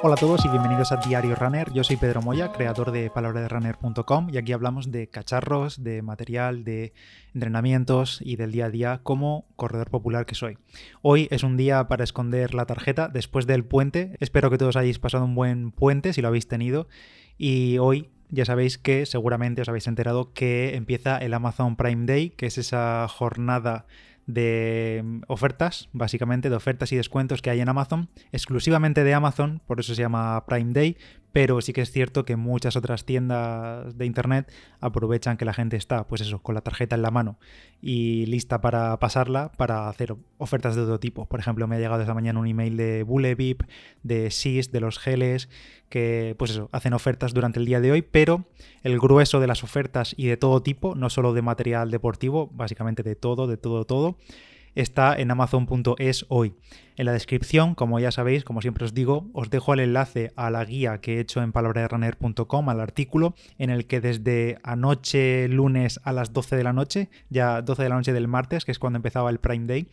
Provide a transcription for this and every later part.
Hola a todos y bienvenidos a Diario Runner. Yo soy Pedro Moya, creador de palabraderunner.com y aquí hablamos de cacharros, de material, de entrenamientos y del día a día como corredor popular que soy. Hoy es un día para esconder la tarjeta después del puente. Espero que todos hayáis pasado un buen puente si lo habéis tenido y hoy ya sabéis que seguramente os habéis enterado que empieza el Amazon Prime Day, que es esa jornada de mm, ofertas, básicamente de ofertas y descuentos que hay en Amazon, exclusivamente de Amazon, por eso se llama Prime Day, pero sí que es cierto que muchas otras tiendas de internet aprovechan que la gente está, pues eso, con la tarjeta en la mano y lista para pasarla para hacer ofertas de todo tipo. Por ejemplo, me ha llegado esta mañana un email de Bulevip, de SIS, de los geles, que pues eso, hacen ofertas durante el día de hoy, pero el grueso de las ofertas y de todo tipo, no solo de material deportivo, básicamente de todo, de todo, todo, está en amazon.es hoy. En la descripción, como ya sabéis, como siempre os digo, os dejo el enlace a la guía que he hecho en palabraderunner.com, al artículo, en el que desde anoche lunes a las 12 de la noche, ya 12 de la noche del martes, que es cuando empezaba el Prime Day,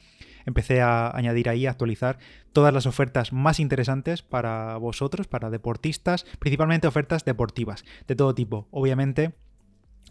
empecé a añadir ahí, a actualizar todas las ofertas más interesantes para vosotros, para deportistas, principalmente ofertas deportivas, de todo tipo. Obviamente,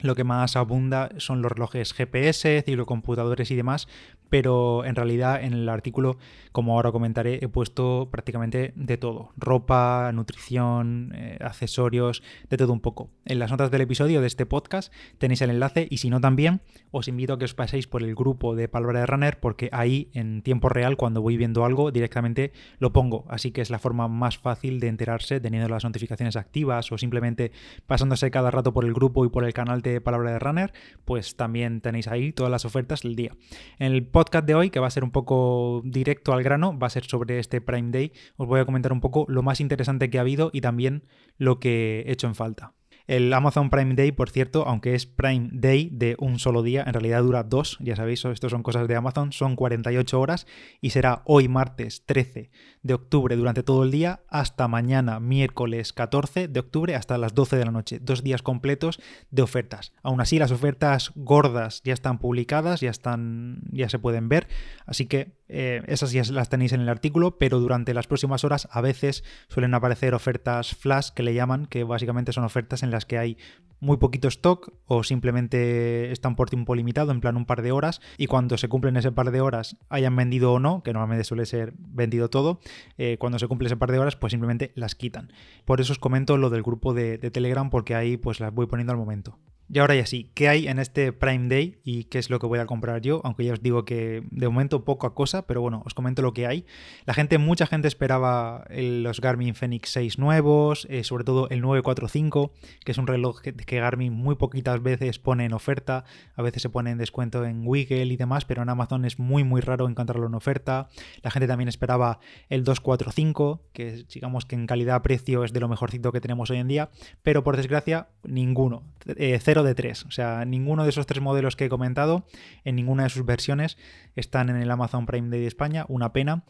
lo que más abunda son los relojes GPS, ciclocomputadores y demás, pero en realidad en el artículo, como ahora comentaré, he puesto prácticamente de todo. Ropa, nutrición, eh, accesorios, de todo un poco. En las notas del episodio de este podcast tenéis el enlace y si no también, os invito a que os paséis por el grupo de Palabra de Runner porque ahí en tiempo real, cuando voy viendo algo, directamente lo pongo. Así que es la forma más fácil de enterarse teniendo las notificaciones activas o simplemente pasándose cada rato por el grupo y por el canal de Palabra de Runner, pues también tenéis ahí todas las ofertas del día. En el podcast de hoy, que va a ser un poco directo al grano, va a ser sobre este Prime Day, os voy a comentar un poco lo más interesante que ha habido y también lo que he hecho en falta. El Amazon Prime Day, por cierto, aunque es Prime Day de un solo día, en realidad dura dos, ya sabéis, esto son cosas de Amazon, son 48 horas y será hoy martes 13 de octubre durante todo el día hasta mañana miércoles 14 de octubre hasta las 12 de la noche, dos días completos de ofertas. Aún así, las ofertas gordas ya están publicadas, ya están, ya se pueden ver, así que eh, esas ya las tenéis en el artículo, pero durante las próximas horas a veces suelen aparecer ofertas flash que le llaman, que básicamente son ofertas en las que hay muy poquito stock o simplemente están por tiempo limitado, en plan un par de horas, y cuando se cumplen ese par de horas, hayan vendido o no, que normalmente suele ser vendido todo, eh, cuando se cumple ese par de horas, pues simplemente las quitan. Por eso os comento lo del grupo de, Telegram, porque ahí pues las voy poniendo al momento. Y ahora ya sí, ¿qué hay en este Prime Day y qué es lo que voy a comprar yo? Aunque ya os digo que de momento poco a cosa, pero bueno, os comento lo que hay. La gente, mucha gente esperaba los Garmin Fenix 6 nuevos, eh, sobre todo el 945, que es un reloj que, Garmin muy poquitas veces pone en oferta, a veces se pone en descuento en Wiggle y demás, pero en Amazon es muy muy raro encontrarlo en oferta. La gente también esperaba el 245, que digamos que en calidad-precio es de lo mejorcito que tenemos hoy en día, pero por desgracia ninguno. Eh, de tres. O sea, ninguno de esos tres modelos que he comentado, en ninguna de sus versiones, están en el Amazon Prime Day de España. Una pena.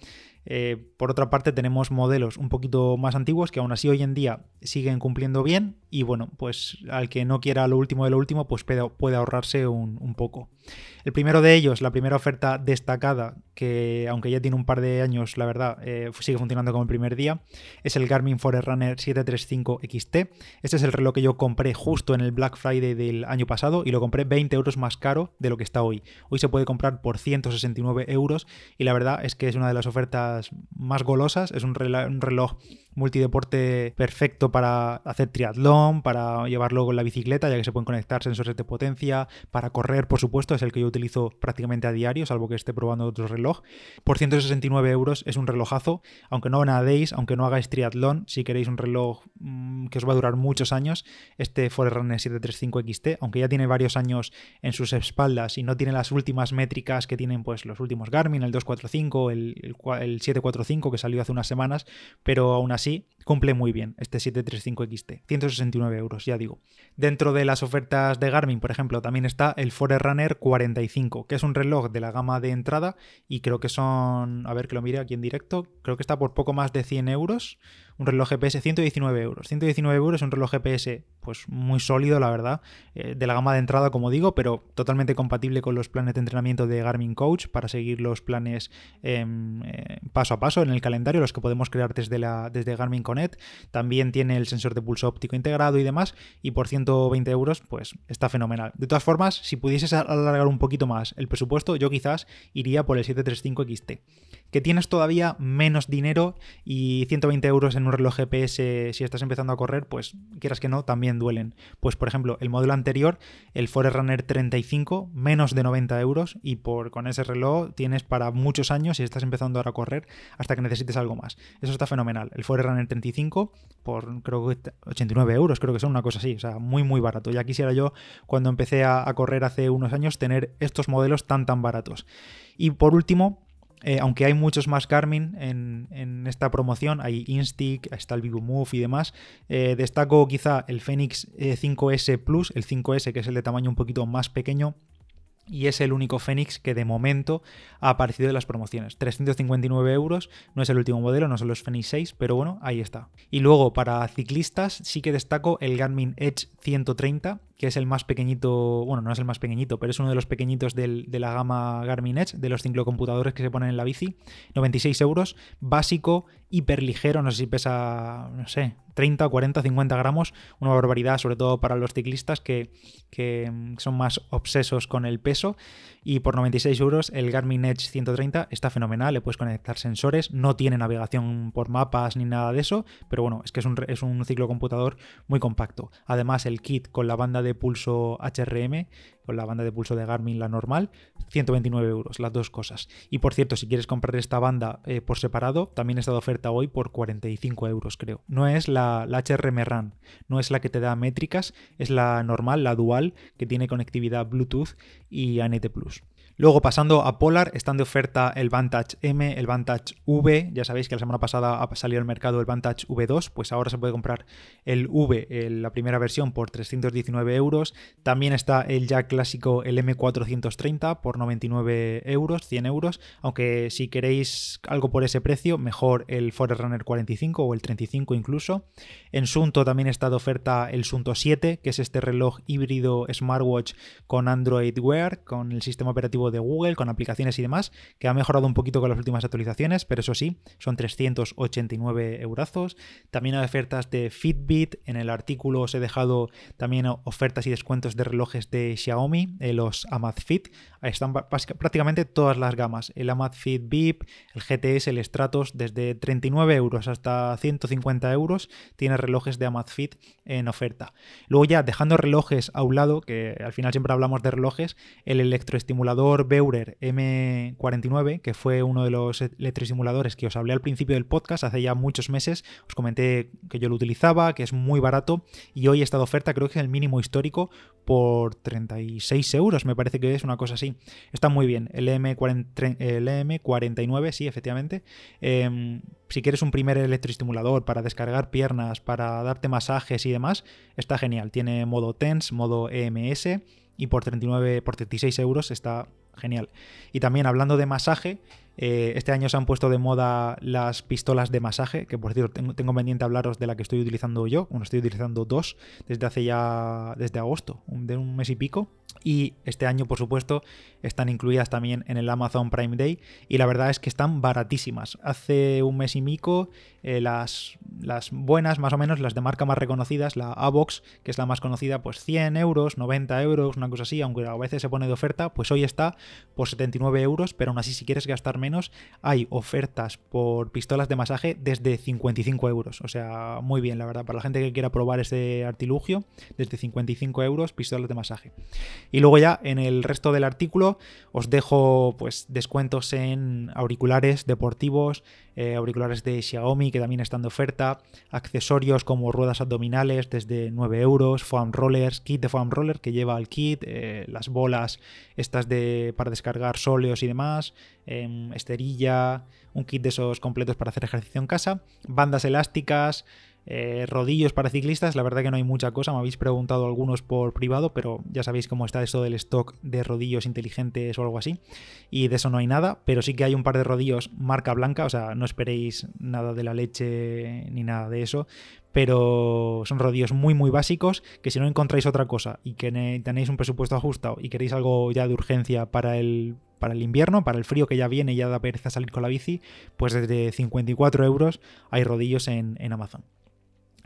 Eh, por otra parte, tenemos modelos un poquito más antiguos que aún así hoy en día siguen cumpliendo bien y bueno, pues al que no quiera lo último de lo último, pues puede, ahorrarse un, poco. El primero de ellos, la primera oferta destacada, que aunque ya tiene un par de años, la verdad, eh, sigue funcionando como el primer día, es el Garmin Forerunner 735 XT. Este es el reloj que yo compré justo en el Black Friday del año pasado y lo compré 20 euros más caro de lo que está hoy. Hoy se puede comprar por 169 euros y la verdad es que es una de las ofertas más golosas. Es un reloj, multideporte perfecto para hacer triatlón, para llevarlo con la bicicleta, ya que se pueden conectar sensores de potencia, para correr, por supuesto, es el que yo utilizo prácticamente a diario, salvo que esté probando otro reloj. Por 169 euros es un relojazo, aunque no nadéis, aunque no hagáis triatlón, si queréis un reloj mm, que os va a durar muchos años, este Forerunner 735 XT, aunque ya tiene varios años en sus espaldas y no tiene las últimas métricas que tienen pues los últimos Garmin, el 245, el, el, el 745 que salió hace unas semanas, pero aún así cumple muy bien este 735 XT. 169 euros, ya digo. Dentro de las ofertas de Garmin, por ejemplo, también está el Forerunner 45, que es un reloj de la gama de entrada y creo que son, a ver que lo mire aquí en directo, creo que está por poco más de 100 euros un reloj GPS 119 euros. 119 euros un reloj GPS pues muy sólido, la verdad, eh, de la gama de entrada, como digo, pero totalmente compatible con los planes de entrenamiento de Garmin Coach para seguir los planes em, eh, paso a paso en el calendario, los que podemos crear desde, la, desde Garmin Connect. También tiene el sensor de pulso óptico integrado y demás, y por 120 euros, pues está fenomenal. De todas formas, si pudieses alargar un poquito más el presupuesto, yo quizás iría por el 735 XT. Que tienes todavía menos dinero y 120 euros en un reloj GPS si estás empezando a correr, pues quieras que no, también duelen. Pues por ejemplo, el modelo anterior, el Forerunner 35, menos de 90 euros y por con ese reloj tienes para muchos años si estás empezando ahora a correr hasta que necesites algo más. Eso está fenomenal. El Forerunner 35 por creo que 89 euros, creo que son una cosa así, o sea, muy muy barato. Ya quisiera yo cuando empecé a, a correr hace unos años tener estos modelos tan tan baratos. Y por último, eh, aunque hay muchos más Garmin en, esta promoción, hay Instick, está el Vivo Move y demás, eh, destaco quizá el Fenix 5S eh, Plus, el 5S que es el de tamaño un poquito más pequeño, y es el único Fenix que de momento ha aparecido en las promociones. 359 euros, no es el último modelo, no son los Fenix 6, pero bueno, ahí está. Y luego para ciclistas sí que destaco el Garmin Edge 130, que es el más pequeñito, bueno, no es el más pequeñito, pero es uno de los pequeñitos de la gama Garmin Edge, de los ciclocomputadores que se ponen en la bici. 96 euros, básico, hiper ligero, no sé si pesa, no sé, 30, 40, 50 gramos, una barbaridad, sobre todo para los ciclistas que, que son más obsesos con el peso. Y por 96 euros el Garmin Edge 130 está fenomenal, le puedes conectar sensores, no tiene navegación por mapas ni nada de eso, pero bueno, es que es un, es un ciclocomputador muy compacto. Además el kit con la banda de pulso HRM con la banda de pulso de Garmin, la normal, 129 euros, las dos cosas. Y por cierto, si quieres comprar esta banda eh, por separado, también está de oferta hoy por 45 euros, creo. No es la, HRM RAN, no es la que te da métricas, es la normal, la dual, que tiene conectividad Bluetooth y ANT Plus. Luego, pasando a Polar, están de oferta el Vantage M, el Vantage V. Ya sabéis que la semana pasada ha salido al mercado el Vantage V2, pues ahora se puede comprar el V, la primera versión, por 319 euros. También está el ya clásico, el M430, por 99 euros, 100 euros. Aunque si queréis algo por ese precio, mejor el Forerunner 45 o el 35 incluso. En Sunto también está de oferta el Sunto 7, que es este reloj híbrido smartwatch con Android Wear, con el sistema operativo de Google, con aplicaciones y demás, que ha mejorado un poquito con las últimas actualizaciones, pero eso sí, son 389 eurazos. También hay ofertas de Fitbit. En el artículo os he dejado también ofertas y descuentos de relojes de Eh, los Amazfit. Están prácticamente todas las gamas. El Amazfit VIP, el GTS, el Stratos, desde 39 euros hasta 150 euros, tiene relojes de Amazfit en oferta. Luego ya, dejando relojes a un lado, que al final siempre hablamos de relojes, el electroestimulador Beurer M49, que fue uno de los electrosimuladores que os hablé al principio del podcast hace ya muchos meses. Os comenté que yo lo utilizaba, que es muy barato y hoy está de oferta, creo que es el mínimo histórico por 36 euros, me parece que es una cosa así. Está muy bien. El, M40, el M49, sí, efectivamente. Em, si quieres un primer electroestimulador para descargar piernas, para darte masajes y demás, está genial. Tiene modo TENS, modo EMS y por 39, por 36 euros está genial. Y también hablando de masaje, eh, este año se han puesto de moda las pistolas de masaje, que por cierto tengo, tengo, pendiente hablaros de la que estoy utilizando yo. Bueno, estoy utilizando dos desde hace ya, desde agosto, de un mes y pico. Y este año, por supuesto, están incluidas también en el Amazon Prime Day. Y la verdad es que están baratísimas. Hace un mes y mico, eh, las, las buenas, más o menos, las de marca más reconocidas, la Avox, que es la más conocida, pues 100 euros, 90 euros, una cosa así, aunque a veces se pone de oferta, pues hoy está por 79 euros. Pero aún así, si quieres gastar menos, hay ofertas por pistolas de masaje desde 55 euros. O sea, muy bien, la verdad, para la gente que quiera probar este artilugio, desde 55 euros, pistolas de masaje. Y luego ya en el resto del artículo os dejo pues descuentos en auriculares deportivos, eh, auriculares de Xiaomi que también están de oferta, accesorios como ruedas abdominales desde 9 euros, foam rollers, kit de foam roller que lleva el kit, eh, las bolas estas de para descargar sóleos y demás, em, esterilla, un kit de esos completos para hacer ejercicio en casa, bandas elásticas, Eh, rodillos para ciclistas, la verdad que no hay mucha cosa, me habéis preguntado algunos por privado, pero ya sabéis cómo está esto del stock de rodillos inteligentes o algo así, y de eso no hay nada, pero sí que hay un par de rodillos marca blanca, o sea, no esperéis nada de la leche ni nada de eso, pero son rodillos muy muy básicos que si no encontráis otra cosa y que tenéis un presupuesto ajustado y queréis algo ya de urgencia para el, para el invierno, para el frío que ya viene y ya da pereza salir con la bici, pues desde 54 euros hay rodillos en, en Amazon.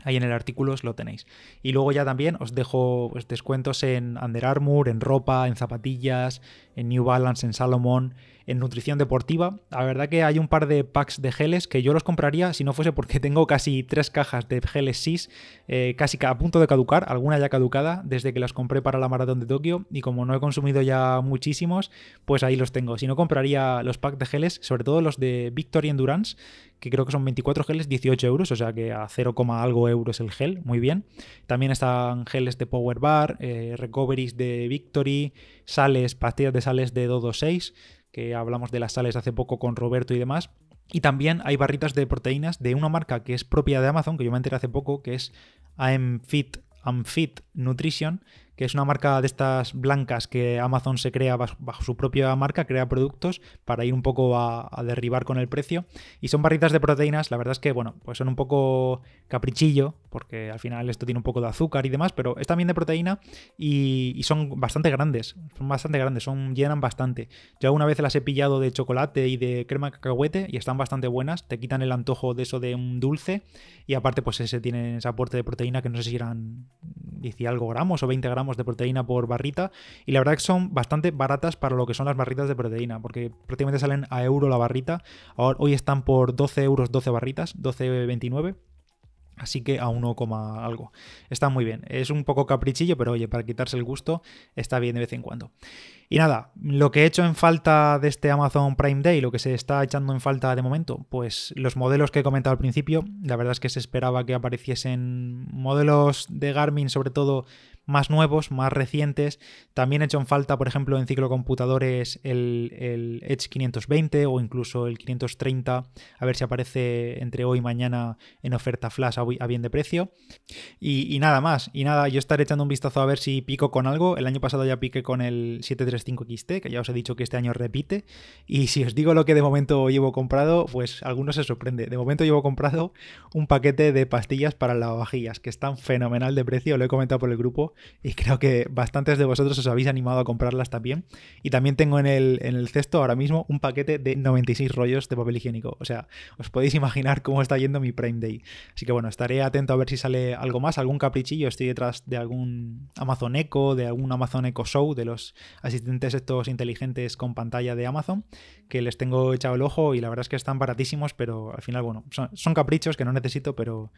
Ahí en el artículo os lo tenéis. Y luego ya también os dejo pues, descuentos en Under Armour, en ropa, en zapatillas, en New Balance, en Salomon, en nutrición deportiva. La verdad que hay un par de packs de geles que yo los compraría si no fuese porque tengo casi tres cajas de geles SIS, eh, casi a punto de caducar, alguna ya caducada desde que las compré para la maratón de Tokio y como no he consumido ya muchísimos, pues ahí los tengo. Si no compraría los packs de geles, sobre todo los de Victory Endurance, que creo que son 24 geles, 18 euros, o sea que a 0, algo euros el gel, muy bien. También están geles de Power Bar, eh, recoveries de Victory, sales, pastillas de sales de Dodo 6 que hablamos de las sales hace poco con Roberto y demás. Y también hay barritas de proteínas de una marca que es propia de Amazon, que yo me enteré hace poco, que es I'm Fit, Fit Nutrition, que es una marca de estas blancas que Amazon se crea bajo, su propia marca, crea productos para ir un poco a, derribar con el precio. Y son barritas de proteínas, la verdad es que, bueno, pues son un poco caprichillo, porque al final esto tiene un poco de azúcar y demás, pero es también de proteína y, son bastante grandes, son bastante grandes, son, llenan bastante. Yo una vez las he pillado de chocolate y de crema de cacahuete y están bastante buenas, te quitan el antojo de eso de un dulce y aparte pues ese tiene ese aporte de proteína que no sé si eran 10 y algo gramos o 20 gramos de proteína por barrita y la verdad que son bastante baratas para lo que son las barritas de proteína, porque prácticamente salen a euro la barrita. hoy están por 12 euros 12 barritas, 12,29. Así que a 1, algo. Está muy bien. Es un poco caprichillo, pero oye, para quitarse el gusto está bien de vez en cuando. Y nada, lo que he hecho en falta de este Amazon Prime Day, lo que se está echando en falta de momento, pues los modelos que he comentado al principio, la verdad es que se esperaba que apareciesen modelos de Garmin, sobre todo más nuevos, más recientes. También he hecho en falta, por ejemplo, en ciclocomputadores el, el Edge 520 o incluso el 530, a ver si aparece entre hoy y mañana en oferta flash a, bien de precio. Y, nada más, y nada, yo estaré echando un vistazo a ver si pico con algo. El año pasado ya piqué con el 735 XT, que ya os he dicho que este año repite. Y si os digo lo que de momento llevo comprado, pues algunos se sorprende. De momento llevo comprado un paquete de pastillas para lavavajillas, que están fenomenal de precio, lo he comentado por el grupo y creo que bastantes de vosotros os habéis animado a comprarlas también. Y también tengo en el, en el cesto ahora mismo un paquete de 96 rollos de papel higiénico. O sea, os podéis imaginar cómo está yendo mi Prime Day. Así que bueno, estaré atento a ver si sale algo más, algún caprichillo. Estoy detrás de algún Amazon Echo, de algún Amazon Echo Show, de los asistentes estos inteligentes con pantalla de Amazon, que les tengo echado el ojo y la verdad es que están baratísimos, pero al final, bueno, son caprichos que no necesito, pero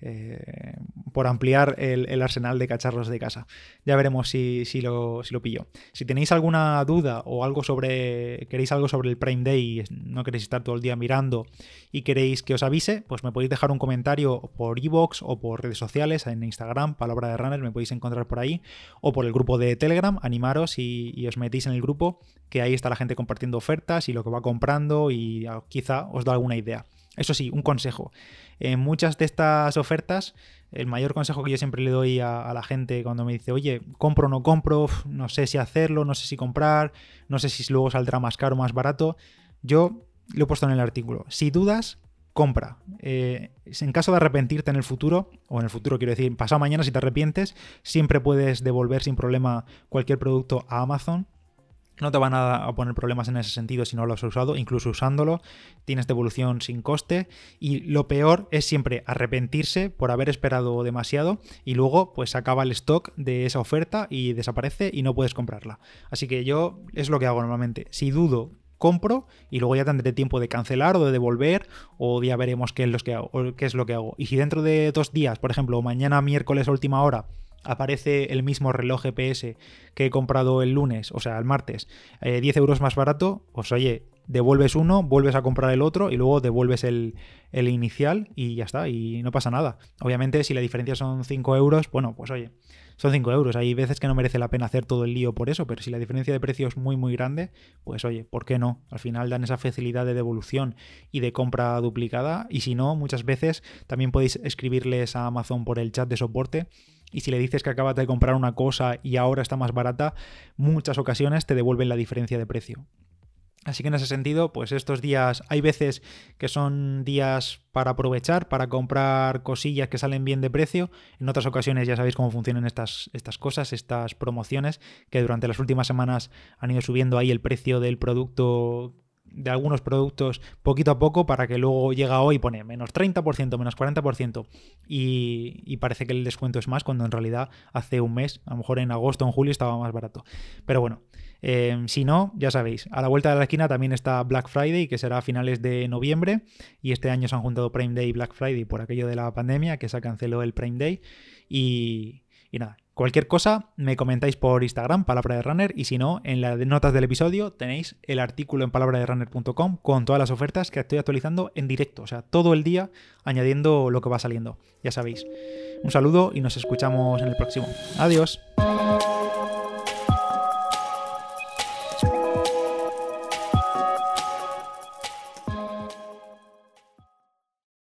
eh, por ampliar el, arsenal de cacharros de casa. Ya veremos si, lo, pillo. Si tenéis alguna duda o algo sobre. queréis algo sobre el Prime Day y no queréis estar todo el día mirando y queréis que os avise, pues me podéis dejar un comentario por iVoox o por redes sociales, en Instagram, Palabra de Runner, me podéis encontrar por ahí, o por el grupo de Telegram, animaros y, y os metéis en el grupo, que ahí está la gente compartiendo ofertas y lo que va comprando y quizá os da alguna idea. Eso sí, un consejo. En muchas de estas ofertas, el mayor consejo que yo siempre le doy a, la gente cuando me dice, oye, compro o no compro, no sé si hacerlo, no sé si comprar, no sé si luego saldrá más caro o más barato, yo lo he puesto en el artículo. Si dudas, compra. Eh, en caso de arrepentirte en el futuro, o en el futuro quiero decir, pasado mañana si te arrepientes, siempre puedes devolver sin problema cualquier producto a Amazon. No te van a poner problemas en ese sentido si no lo has usado, incluso usándolo tienes devolución sin coste y lo peor es siempre arrepentirse por haber esperado demasiado y luego pues acaba el stock de esa oferta y desaparece y no puedes comprarla. Así que yo es lo que hago normalmente. Si dudo compro y luego ya tendré tiempo de cancelar o de devolver o ya veremos qué es lo que hago. Qué es lo que hago. Y si dentro de dos días, por ejemplo, mañana miércoles última hora, aparece el mismo reloj GPS que he comprado el lunes, o sea, el martes, 10 eh, euros más barato, pues oye, devuelves uno, vuelves a comprar el otro y luego devuelves el, el, inicial y ya está, y no pasa nada. Obviamente, si la diferencia son 5 euros, bueno, pues oye, son 5 euros. Hay veces que no merece la pena hacer todo el lío por eso, pero si la diferencia de precio es muy, muy grande, pues oye, ¿por qué no? Al final dan esa facilidad de devolución y de compra duplicada. Y si no, muchas veces también podéis escribirles a Amazon por el chat de soporte y si le dices que acabas de comprar una cosa y ahora está más barata, muchas ocasiones te devuelven la diferencia de precio. Así que en ese sentido, pues estos días hay veces que son días para aprovechar, para comprar cosillas que salen bien de precio. En otras ocasiones ya sabéis cómo funcionan estas, estas cosas, estas promociones, que durante las últimas semanas han ido subiendo ahí el precio del producto de algunos productos poquito a poco para que luego llega hoy y pone menos 30%, menos 40% y, y, parece que el descuento es más cuando en realidad hace un mes, a lo mejor en agosto o en julio estaba más barato. Pero bueno, Em, si no, ya sabéis, a la vuelta de la esquina también está Black Friday, que será a finales de noviembre, y este año se han juntado Prime Day y Black Friday por aquello de la pandemia, que se canceló el Prime Day. Y, nada, cualquier cosa me comentáis por Instagram, Palabra de Runner, y si no, en las notas del episodio tenéis el artículo en palabraderunner.com con todas las ofertas que estoy actualizando en directo, o sea, todo el día añadiendo lo que va saliendo, ya sabéis. Un saludo y nos escuchamos en el próximo. Adiós.